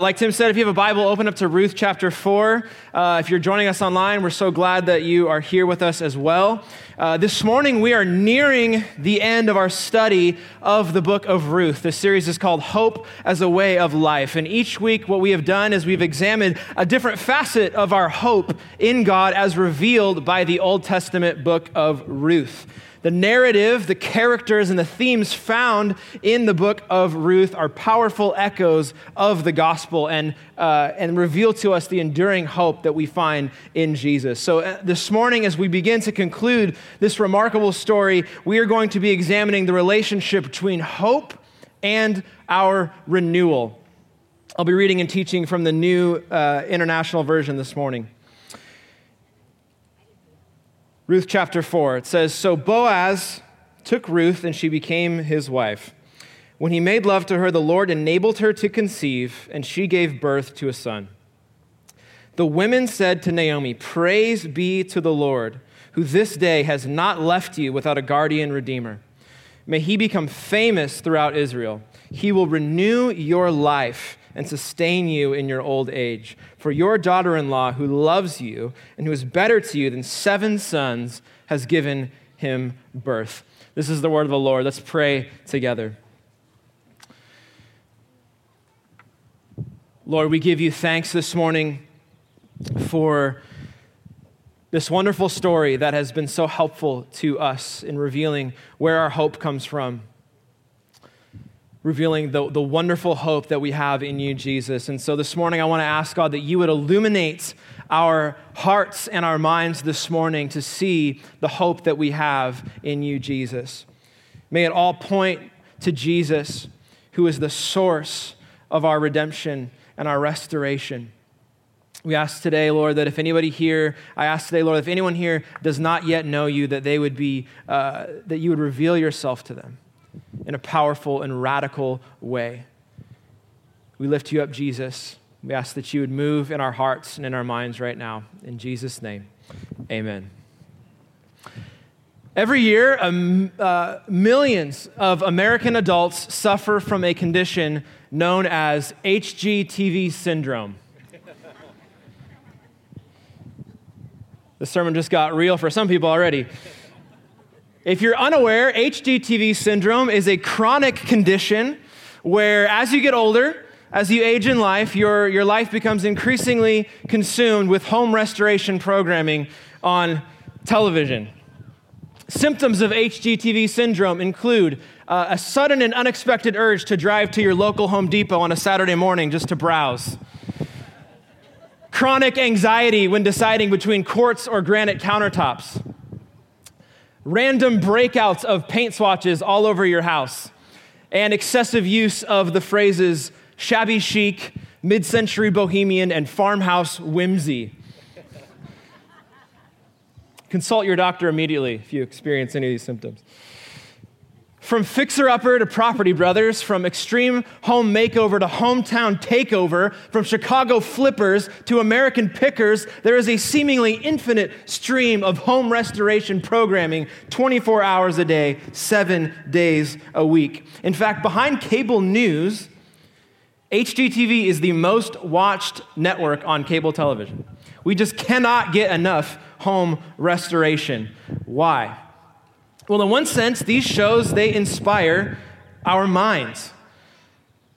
Like Tim said, if you have a Bible, open up to Ruth chapter 4. Uh, if you're joining us online, we're so glad that you are here with us as well. Uh, this morning, we are nearing the end of our study of the book of Ruth. This series is called Hope as a Way of Life. And each week, what we have done is we've examined a different facet of our hope in God as revealed by the Old Testament book of Ruth. The narrative, the characters, and the themes found in the book of Ruth are powerful echoes of the gospel and, uh, and reveal to us the enduring hope that we find in Jesus. So, uh, this morning, as we begin to conclude this remarkable story, we are going to be examining the relationship between hope and our renewal. I'll be reading and teaching from the New uh, International Version this morning. Ruth chapter 4. It says So Boaz took Ruth, and she became his wife. When he made love to her, the Lord enabled her to conceive, and she gave birth to a son. The women said to Naomi, Praise be to the Lord, who this day has not left you without a guardian redeemer. May he become famous throughout Israel. He will renew your life and sustain you in your old age. For your daughter in law, who loves you and who is better to you than seven sons, has given him birth. This is the word of the Lord. Let's pray together. Lord, we give you thanks this morning for this wonderful story that has been so helpful to us in revealing where our hope comes from revealing the, the wonderful hope that we have in you, Jesus. And so this morning, I want to ask God that you would illuminate our hearts and our minds this morning to see the hope that we have in you, Jesus. May it all point to Jesus, who is the source of our redemption and our restoration. We ask today, Lord, that if anybody here, I ask today, Lord, if anyone here does not yet know you, that they would be, uh, that you would reveal yourself to them in a powerful and radical way. We lift you up, Jesus. We ask that you would move in our hearts and in our minds right now. In Jesus' name, amen. Every year, um, uh, millions of American adults suffer from a condition known as HGTV syndrome. the sermon just got real for some people already. If you're unaware, HGTV syndrome is a chronic condition where, as you get older, as you age in life, your, your life becomes increasingly consumed with home restoration programming on television. Symptoms of HGTV syndrome include uh, a sudden and unexpected urge to drive to your local Home Depot on a Saturday morning just to browse. Chronic anxiety when deciding between quartz or granite countertops random breakouts of paint swatches all over your house, and excessive use of the phrases shabby chic, mid century bohemian, and farmhouse whimsy. Consult your doctor immediately if you experience any of these symptoms. From fixer upper to property brothers, from extreme home makeover to hometown takeover, from Chicago flippers to American pickers, there is a seemingly infinite stream of home restoration programming 24 hours a day, seven days a week. In fact, behind cable news, HGTV is the most watched network on cable television. We just cannot get enough home restoration. Why? Well, in one sense, these shows, they inspire our minds.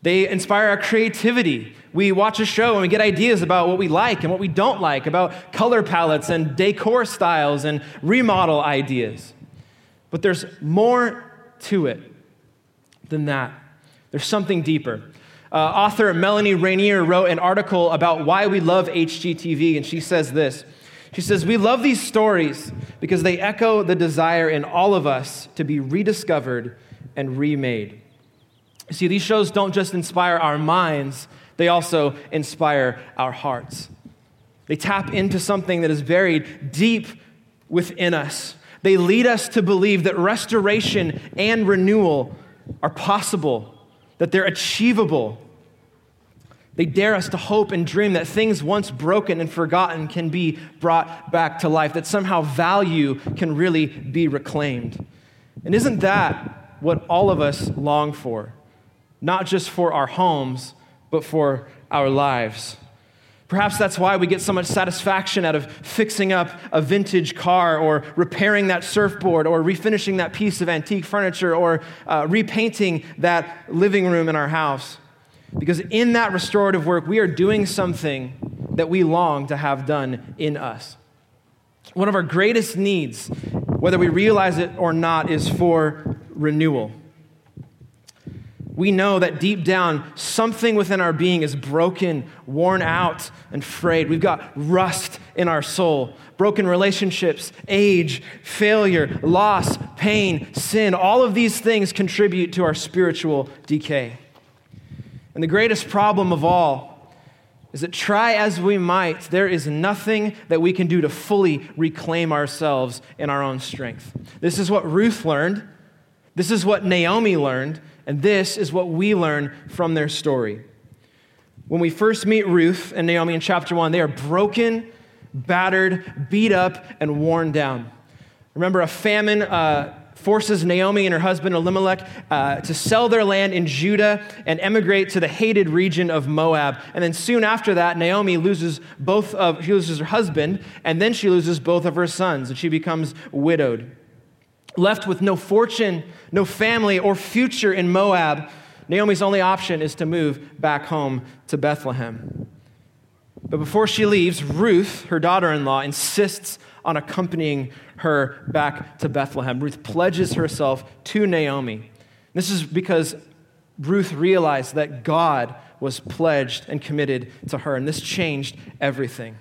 They inspire our creativity. We watch a show and we get ideas about what we like and what we don't like, about color palettes and decor styles and remodel ideas. But there's more to it than that. There's something deeper. Uh, author Melanie Rainer wrote an article about why we love HGTV, and she says this she says, We love these stories because they echo the desire in all of us to be rediscovered and remade. See, these shows don't just inspire our minds, they also inspire our hearts. They tap into something that is buried deep within us. They lead us to believe that restoration and renewal are possible, that they're achievable, they dare us to hope and dream that things once broken and forgotten can be brought back to life, that somehow value can really be reclaimed. And isn't that what all of us long for? Not just for our homes, but for our lives. Perhaps that's why we get so much satisfaction out of fixing up a vintage car or repairing that surfboard or refinishing that piece of antique furniture or uh, repainting that living room in our house. Because in that restorative work, we are doing something that we long to have done in us. One of our greatest needs, whether we realize it or not, is for renewal we know that deep down, something within our being is broken, worn out, and frayed. We've got rust in our soul, broken relationships, age, failure, loss, pain, sin. All of these things contribute to our spiritual decay. And the greatest problem of all is that try as we might, there is nothing that we can do to fully reclaim ourselves in our own strength. This is what Ruth learned. This is what Naomi learned. And this is what we learn from their story. When we first meet Ruth and Naomi in chapter 1, they are broken, battered, beat up, and worn down. Remember, a famine uh, forces Naomi and her husband Elimelech uh, to sell their land in Judah and emigrate to the hated region of Moab. And then soon after that, Naomi loses both of, she loses her husband, and then she loses both of her sons, and she becomes widowed. Left with no fortune, no family, or future in Moab, Naomi's only option is to move back home to Bethlehem. But before she leaves, Ruth, her daughter in law, insists on accompanying her back to Bethlehem. Ruth pledges herself to Naomi. This is because Ruth realized that God was pledged and committed to her, and this changed everything.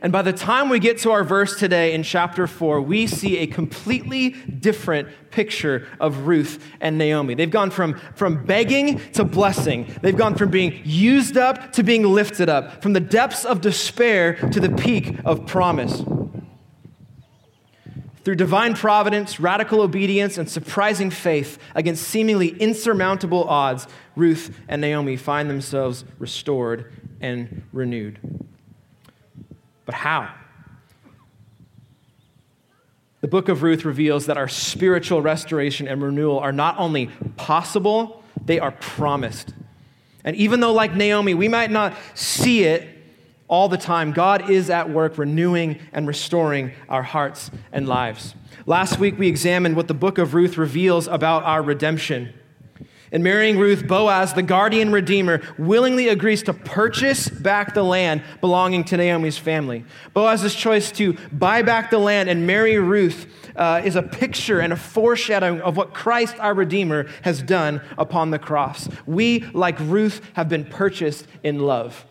And by the time we get to our verse today in chapter 4, we see a completely different picture of Ruth and Naomi. They've gone from, from begging to blessing. They've gone from being used up to being lifted up, from the depths of despair to the peak of promise. Through divine providence, radical obedience, and surprising faith against seemingly insurmountable odds, Ruth and Naomi find themselves restored and renewed. But how? The book of Ruth reveals that our spiritual restoration and renewal are not only possible, they are promised. And even though, like Naomi, we might not see it all the time, God is at work renewing and restoring our hearts and lives. Last week, we examined what the book of Ruth reveals about our redemption. In marrying Ruth, Boaz, the guardian redeemer, willingly agrees to purchase back the land belonging to Naomi's family. Boaz's choice to buy back the land and marry Ruth uh, is a picture and a foreshadowing of what Christ, our Redeemer, has done upon the cross. We, like Ruth, have been purchased in love.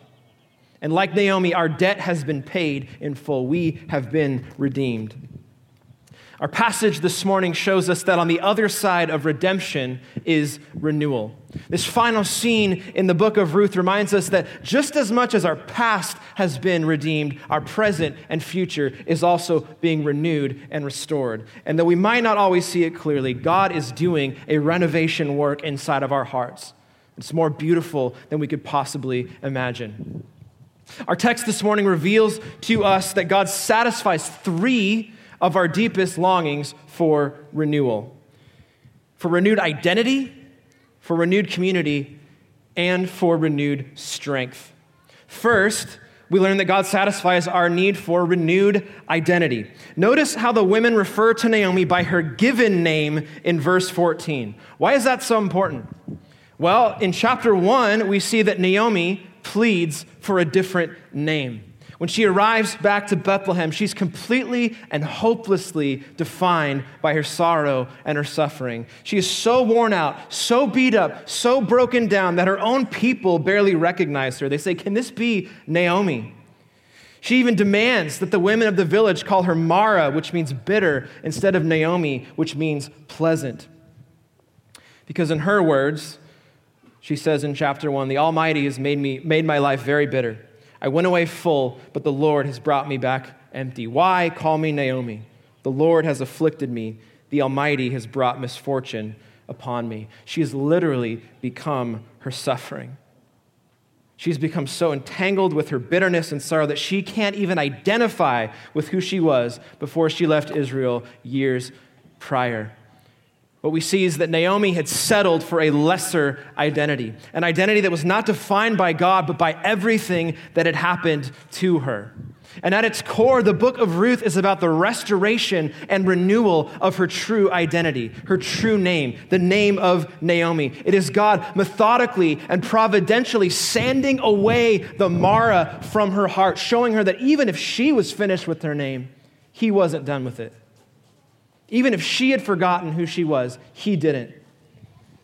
And like Naomi, our debt has been paid in full. We have been redeemed. Our passage this morning shows us that on the other side of redemption is renewal. This final scene in the book of Ruth reminds us that just as much as our past has been redeemed, our present and future is also being renewed and restored. And though we might not always see it clearly, God is doing a renovation work inside of our hearts. It's more beautiful than we could possibly imagine. Our text this morning reveals to us that God satisfies three of our deepest longings for renewal for renewed identity, for renewed community, and for renewed strength. First, we learn that God satisfies our need for renewed identity. Notice how the women refer to Naomi by her given name in verse 14. Why is that so important? Well, in chapter 1, we see that Naomi pleads for a different name. When she arrives back to Bethlehem, she's completely and hopelessly defined by her sorrow and her suffering. She is so worn out, so beat up, so broken down that her own people barely recognize her. They say, Can this be Naomi? She even demands that the women of the village call her Mara, which means bitter, instead of Naomi, which means pleasant. Because in her words, she says in chapter 1, the Almighty has made, me, made my life very bitter. I went away full, but the Lord has brought me back empty. Why call me Naomi? The Lord has afflicted me. The Almighty has brought misfortune upon me. She has literally become her suffering. She's become so entangled with her bitterness and sorrow that she can't even identify with who she was before she left Israel years prior. What we see is that Naomi had settled for a lesser identity, an identity that was not defined by God, but by everything that had happened to her. And at its core, the book of Ruth is about the restoration and renewal of her true identity, her true name, the name of Naomi. It is God methodically and providentially sanding away the Mara from her heart, showing her that even if she was finished with her name, he wasn't done with it. Even if she had forgotten who she was, he didn't.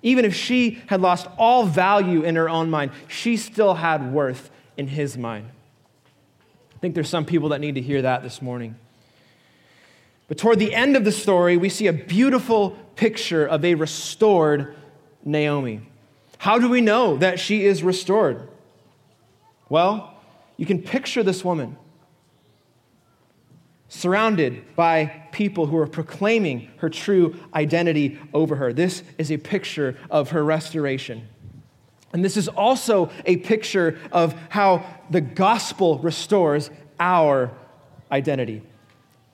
Even if she had lost all value in her own mind, she still had worth in his mind. I think there's some people that need to hear that this morning. But toward the end of the story, we see a beautiful picture of a restored Naomi. How do we know that she is restored? Well, you can picture this woman surrounded by people who are proclaiming her true identity over her. This is a picture of her restoration. And this is also a picture of how the gospel restores our identity.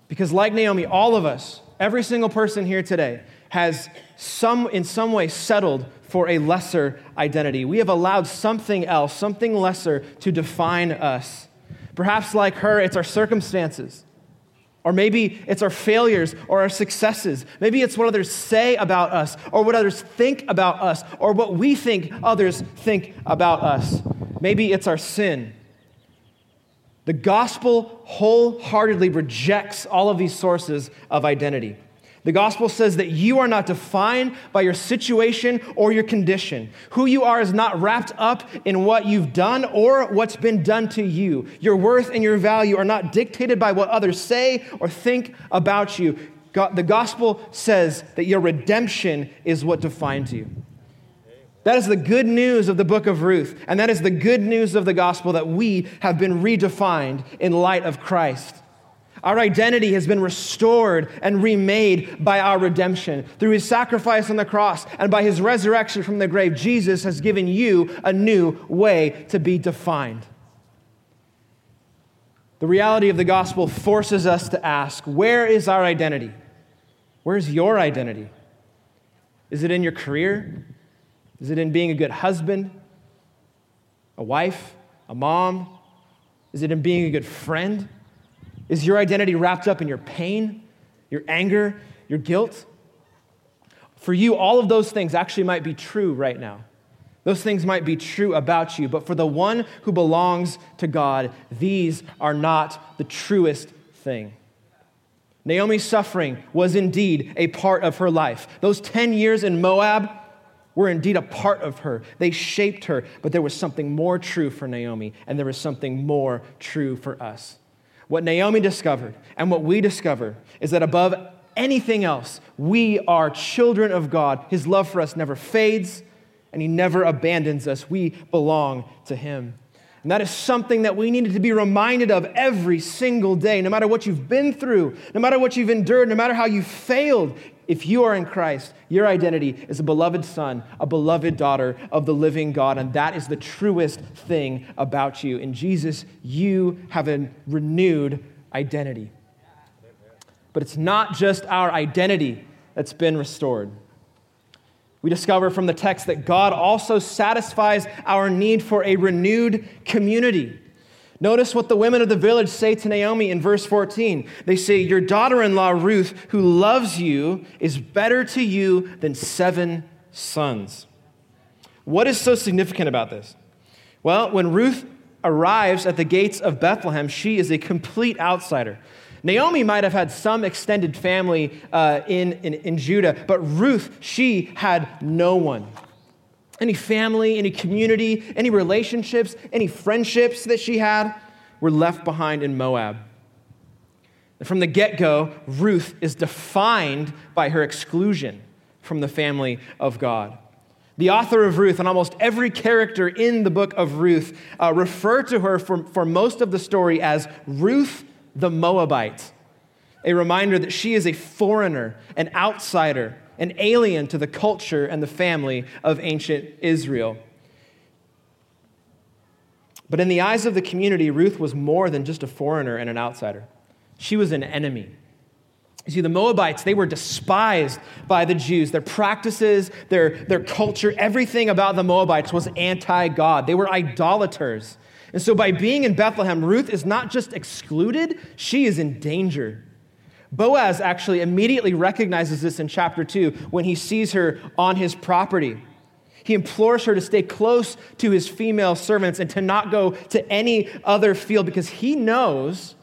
Because, like Naomi, all of us, every single person here today, has some, in some way settled for a lesser identity. We have allowed something else, something lesser, to define us. Perhaps, like her, it's our circumstances. Or maybe it's our failures or our successes. Maybe it's what others say about us or what others think about us or what we think others think about us. Maybe it's our sin. The gospel wholeheartedly rejects all of these sources of identity. The gospel says that you are not defined by your situation or your condition. Who you are is not wrapped up in what you've done or what's been done to you. Your worth and your value are not dictated by what others say or think about you. The gospel says that your redemption is what defines you. That is the good news of the book of Ruth, and that is the good news of the gospel that we have been redefined in light of Christ. Our identity has been restored and remade by our redemption. Through his sacrifice on the cross and by his resurrection from the grave, Jesus has given you a new way to be defined. The reality of the gospel forces us to ask where is our identity? Where's your identity? Is it in your career? Is it in being a good husband, a wife, a mom? Is it in being a good friend? Is your identity wrapped up in your pain, your anger, your guilt? For you, all of those things actually might be true right now. Those things might be true about you, but for the one who belongs to God, these are not the truest thing. Naomi's suffering was indeed a part of her life. Those 10 years in Moab were indeed a part of her. They shaped her, but there was something more true for Naomi, and there was something more true for us. What Naomi discovered and what we discover is that above anything else, we are children of God. His love for us never fades and He never abandons us. We belong to Him. And that is something that we needed to be reminded of every single day, no matter what you've been through, no matter what you've endured, no matter how you failed. If you are in Christ, your identity is a beloved son, a beloved daughter of the living God, and that is the truest thing about you. In Jesus, you have a renewed identity. But it's not just our identity that's been restored. We discover from the text that God also satisfies our need for a renewed community. Notice what the women of the village say to Naomi in verse 14. They say, Your daughter in law, Ruth, who loves you, is better to you than seven sons. What is so significant about this? Well, when Ruth arrives at the gates of Bethlehem, she is a complete outsider. Naomi might have had some extended family uh, in, in, in Judah, but Ruth, she had no one any family, any community, any relationships, any friendships that she had were left behind in Moab. And from the get go, Ruth is defined by her exclusion from the family of God. The author of Ruth and almost every character in the book of Ruth uh, refer to her for, for most of the story as Ruth the Moabite, a reminder that she is a foreigner, an outsider, an alien to the culture and the family of ancient Israel. But in the eyes of the community, Ruth was more than just a foreigner and an outsider. She was an enemy. You see, the Moabites, they were despised by the Jews. Their practices, their, their culture, everything about the Moabites was anti God. They were idolaters. And so, by being in Bethlehem, Ruth is not just excluded, she is in danger. Boaz actually immediately recognizes this in chapter 2 when he sees her on his property. He implores her to stay close to his female servants and to not go to any other field because he knows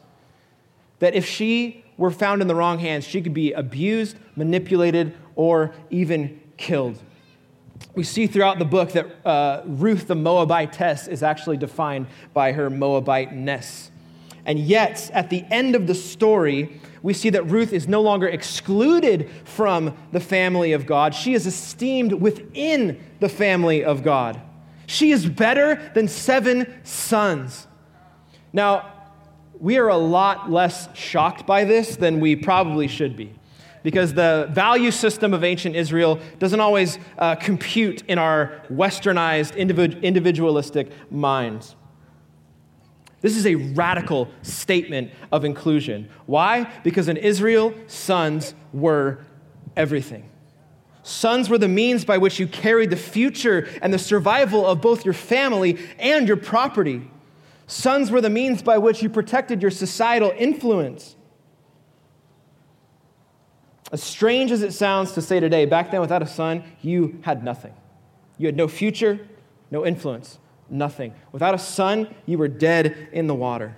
that if she were found in the wrong hands, she could be abused, manipulated, or even killed. We see throughout the book that uh, Ruth the Moabitess is actually defined by her Moabiteness. And yet, at the end of the story, we see that Ruth is no longer excluded from the family of God. She is esteemed within the family of God. She is better than seven sons. Now, we are a lot less shocked by this than we probably should be because the value system of ancient Israel doesn't always uh, compute in our westernized, individualistic minds. This is a radical statement of inclusion. Why? Because in Israel, sons were everything. Sons were the means by which you carried the future and the survival of both your family and your property. Sons were the means by which you protected your societal influence. As strange as it sounds to say today, back then without a son, you had nothing. You had no future, no influence, nothing. Without a son, you were dead in the water.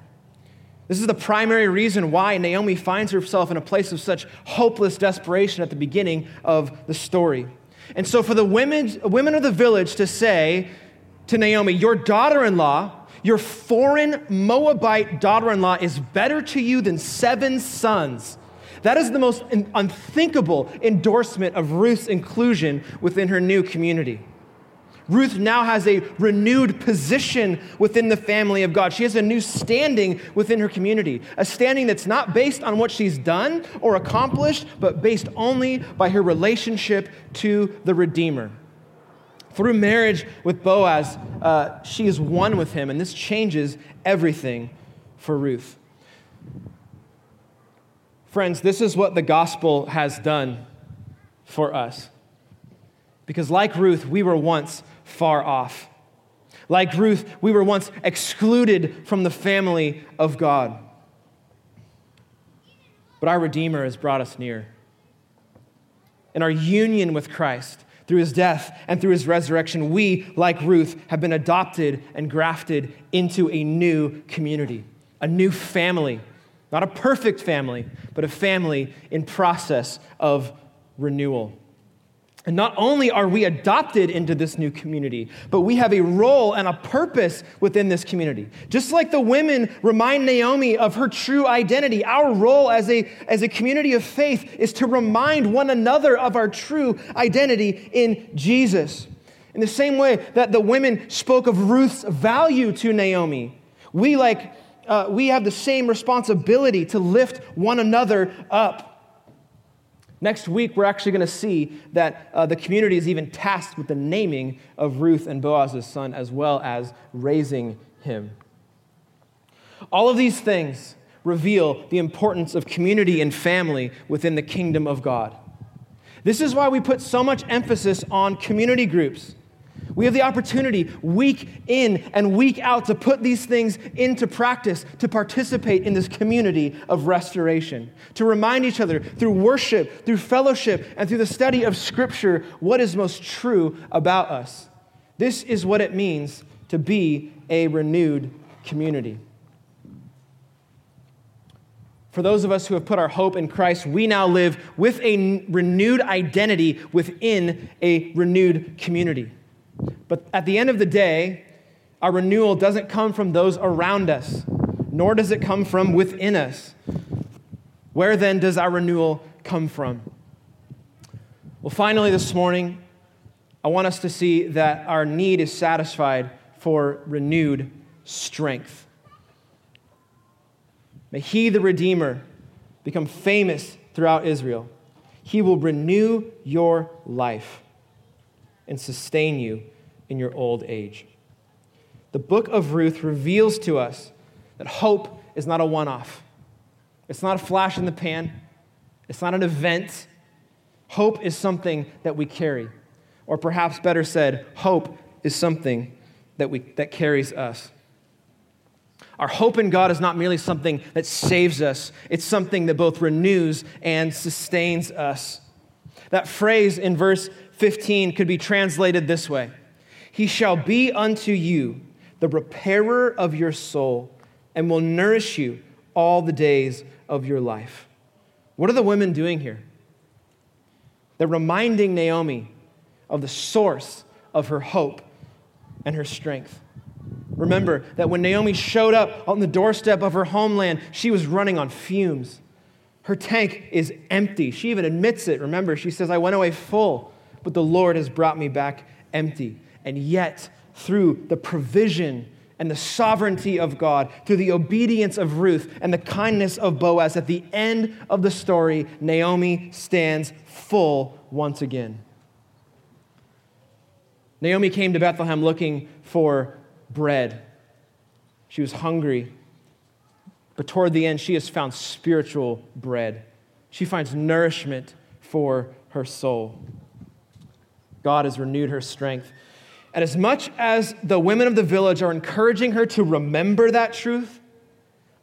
This is the primary reason why Naomi finds herself in a place of such hopeless desperation at the beginning of the story. And so, for the women, women of the village to say to Naomi, Your daughter in law, your foreign Moabite daughter in law is better to you than seven sons. That is the most unthinkable endorsement of Ruth's inclusion within her new community. Ruth now has a renewed position within the family of God. She has a new standing within her community, a standing that's not based on what she's done or accomplished, but based only by her relationship to the Redeemer. Through marriage with Boaz, uh, she is one with him, and this changes everything for Ruth. Friends, this is what the gospel has done for us. Because, like Ruth, we were once far off. Like Ruth, we were once excluded from the family of God. But our Redeemer has brought us near. In our union with Christ, through his death and through his resurrection, we, like Ruth, have been adopted and grafted into a new community, a new family. Not a perfect family, but a family in process of renewal. And not only are we adopted into this new community, but we have a role and a purpose within this community. Just like the women remind Naomi of her true identity, our role as a, as a community of faith is to remind one another of our true identity in Jesus. In the same way that the women spoke of Ruth's value to Naomi, we, like, uh, we have the same responsibility to lift one another up. Next week, we're actually going to see that uh, the community is even tasked with the naming of Ruth and Boaz's son, as well as raising him. All of these things reveal the importance of community and family within the kingdom of God. This is why we put so much emphasis on community groups. We have the opportunity week in and week out to put these things into practice, to participate in this community of restoration, to remind each other through worship, through fellowship, and through the study of Scripture what is most true about us. This is what it means to be a renewed community. For those of us who have put our hope in Christ, we now live with a renewed identity within a renewed community. But at the end of the day, our renewal doesn't come from those around us, nor does it come from within us. Where then does our renewal come from? Well, finally, this morning, I want us to see that our need is satisfied for renewed strength. May He, the Redeemer, become famous throughout Israel. He will renew your life and sustain you in your old age. The book of Ruth reveals to us that hope is not a one off, it's not a flash in the pan, It's not an event. Hope is something that we carry. Or perhaps better said, hope is something that, we, that carries us. Our hope in God is not merely something that saves us, it's something that both renews and sustains us. That phrase in verse 15 could be translated this way He shall be unto you the repairer of your soul and will nourish you all the days of your life. What are the women doing here? They're reminding Naomi of the source of her hope and her strength. Remember that when Naomi showed up on the doorstep of her homeland, she was running on fumes. Her tank is empty. She even admits it. Remember, she says, I went away full, but the Lord has brought me back empty. And yet, through the provision and the sovereignty of God, through the obedience of Ruth and the kindness of Boaz, at the end of the story, Naomi stands full once again. Naomi came to Bethlehem looking for bread. She was hungry. But toward the end, she has found spiritual bread. She finds nourishment for her soul. God has renewed her strength. And as much as the women of the village are encouraging her to remember that truth,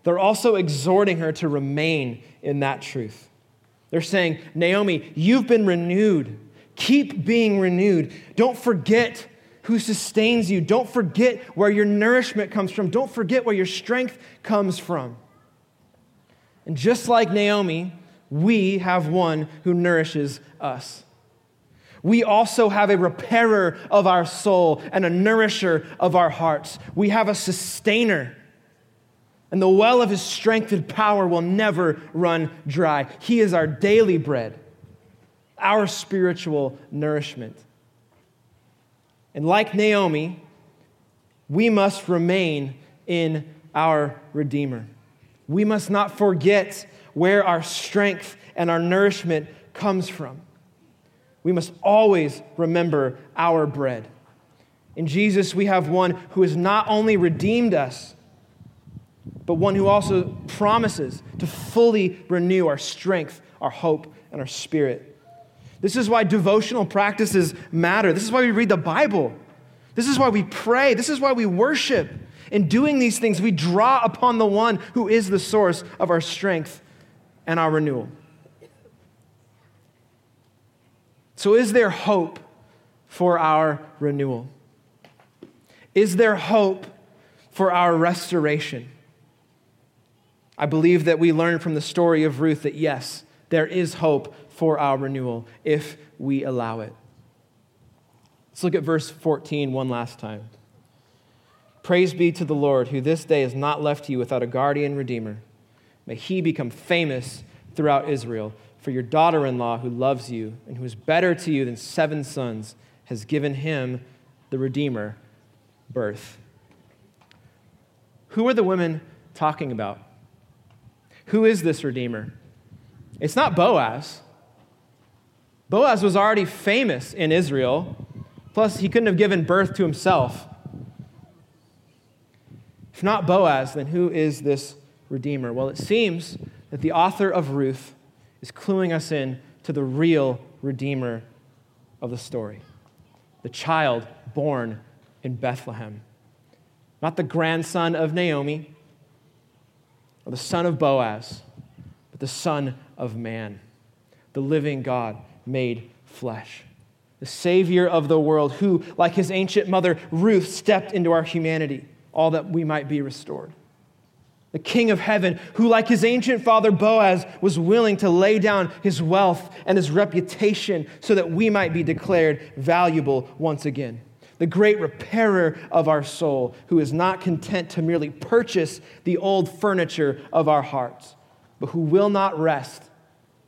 they're also exhorting her to remain in that truth. They're saying, Naomi, you've been renewed. Keep being renewed. Don't forget who sustains you. Don't forget where your nourishment comes from. Don't forget where your strength comes from. And just like Naomi, we have one who nourishes us we also have a repairer of our soul and a nourisher of our hearts. We have a sustainer. And the well of his strength and power will never run dry. He is our daily bread, our spiritual nourishment. And like Naomi, we must remain in our Redeemer. We must not forget where our strength and our nourishment comes from we must always remember our bread. In Jesus, we have one who has not only redeemed us, but one who also promises to fully renew our strength, our hope, and our spirit. This is why devotional practices matter. This is why we read the Bible. This is why we pray. This is why we worship. In doing these things, we draw upon the one who is the source of our strength and our renewal. So, is there hope for our renewal? Is there hope for our restoration? I believe that we learn from the story of Ruth that yes, there is hope for our renewal if we allow it. Let's look at verse 14 one last time. Praise be to the Lord, who this day has not left you without a guardian redeemer. May he become famous throughout Israel. For your daughter in law, who loves you and who is better to you than seven sons, has given him, the Redeemer, birth. Who are the women talking about? Who is this Redeemer? It's not Boaz. Boaz was already famous in Israel, plus, he couldn't have given birth to himself. If not Boaz, then who is this Redeemer? Well, it seems that the author of Ruth is cluing us in to the real Redeemer of the story the child born in Bethlehem. Not the grandson of Naomi or the son of Boaz, but the Son of Man, the living God made flesh. The Savior of the world, who, like his ancient mother Ruth, stepped into our humanity, all that we might be restored the King of heaven, who, like his ancient father Boaz, was willing to lay down his wealth and his reputation so that we might be declared valuable once again. The great repairer of our soul, who is not content to merely purchase the old furniture of our hearts, but who will not rest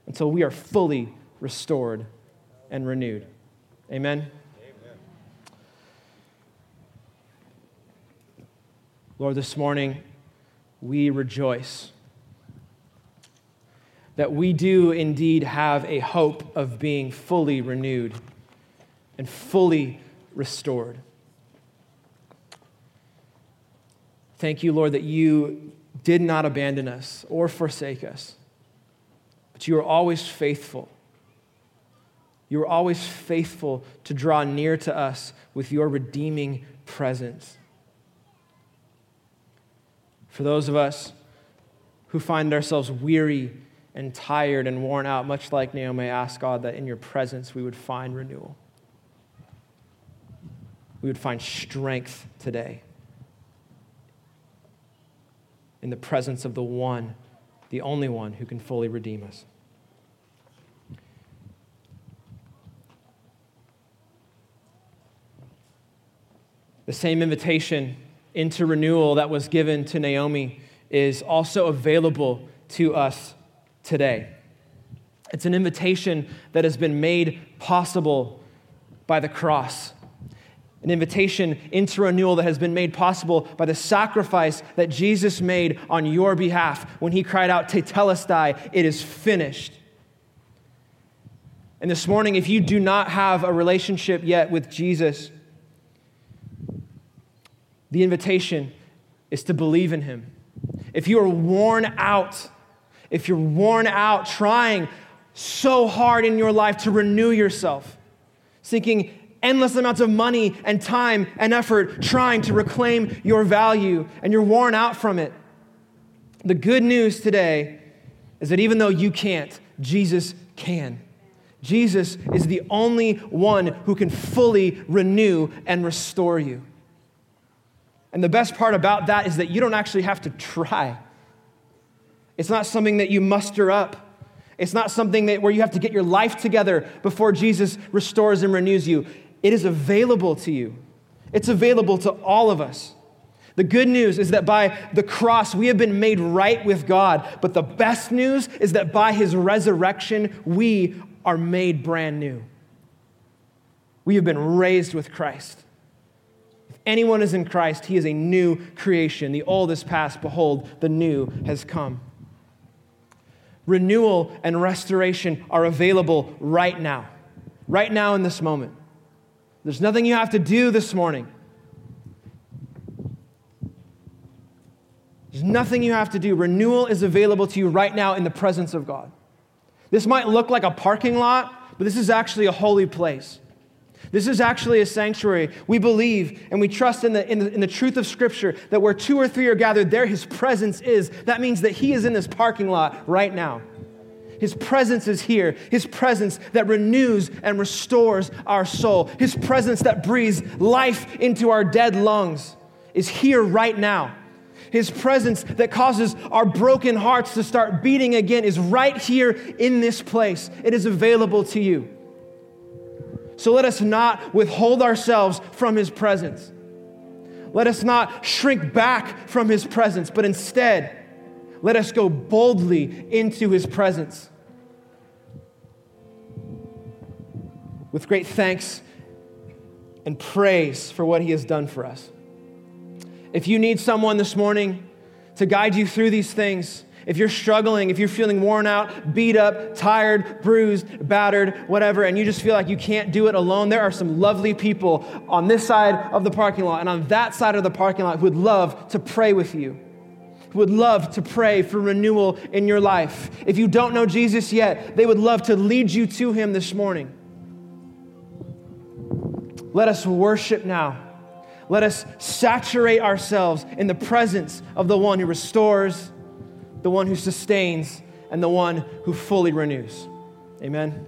until we are fully restored and renewed. Amen. Amen. Lord, this morning, we rejoice that we do indeed have a hope of being fully renewed and fully restored. Thank you, Lord, that you did not abandon us or forsake us, but you are always faithful. You are always faithful to draw near to us with your redeeming presence. For those of us who find ourselves weary and tired and worn out, much like Naomi, ask God that in your presence we would find renewal. We would find strength today in the presence of the one, the only one who can fully redeem us. The same invitation into renewal that was given to Naomi is also available to us today. It's an invitation that has been made possible by the cross. An invitation into renewal that has been made possible by the sacrifice that Jesus made on your behalf when he cried out, Tetelestai, it is finished. And this morning, if you do not have a relationship yet with Jesus, the invitation is to believe in him. If you are worn out, if you're worn out trying so hard in your life to renew yourself, seeking endless amounts of money and time and effort trying to reclaim your value, and you're worn out from it, the good news today is that even though you can't, Jesus can. Jesus is the only one who can fully renew and restore you. And the best part about that is that you don't actually have to try. It's not something that you muster up. It's not something that where you have to get your life together before Jesus restores and renews you. It is available to you. It's available to all of us. The good news is that by the cross, we have been made right with God. But the best news is that by his resurrection, we are made brand new. We have been raised with Christ anyone is in Christ, he is a new creation. The old is past, behold, the new has come. Renewal and restoration are available right now, right now in this moment. There's nothing you have to do this morning. There's nothing you have to do. Renewal is available to you right now in the presence of God. This might look like a parking lot, but this is actually a holy place. This is actually a sanctuary. We believe and we trust in the, in, the, in the truth of Scripture that where two or three are gathered, there his presence is. That means that he is in this parking lot right now. His presence is here. His presence that renews and restores our soul. His presence that breathes life into our dead lungs is here right now. His presence that causes our broken hearts to start beating again is right here in this place. It is available to you. So let us not withhold ourselves from his presence. Let us not shrink back from his presence, but instead, let us go boldly into his presence. With great thanks and praise for what he has done for us. If you need someone this morning to guide you through these things, if you're struggling, if you're feeling worn out, beat up, tired, bruised, battered, whatever, and you just feel like you can't do it alone, there are some lovely people on this side of the parking lot and on that side of the parking lot who would love to pray with you, who would love to pray for renewal in your life. If you don't know Jesus yet, they would love to lead you to him this morning. Let us worship now. Let us saturate ourselves in the presence of the one who restores the one who sustains, and the one who fully renews. Amen.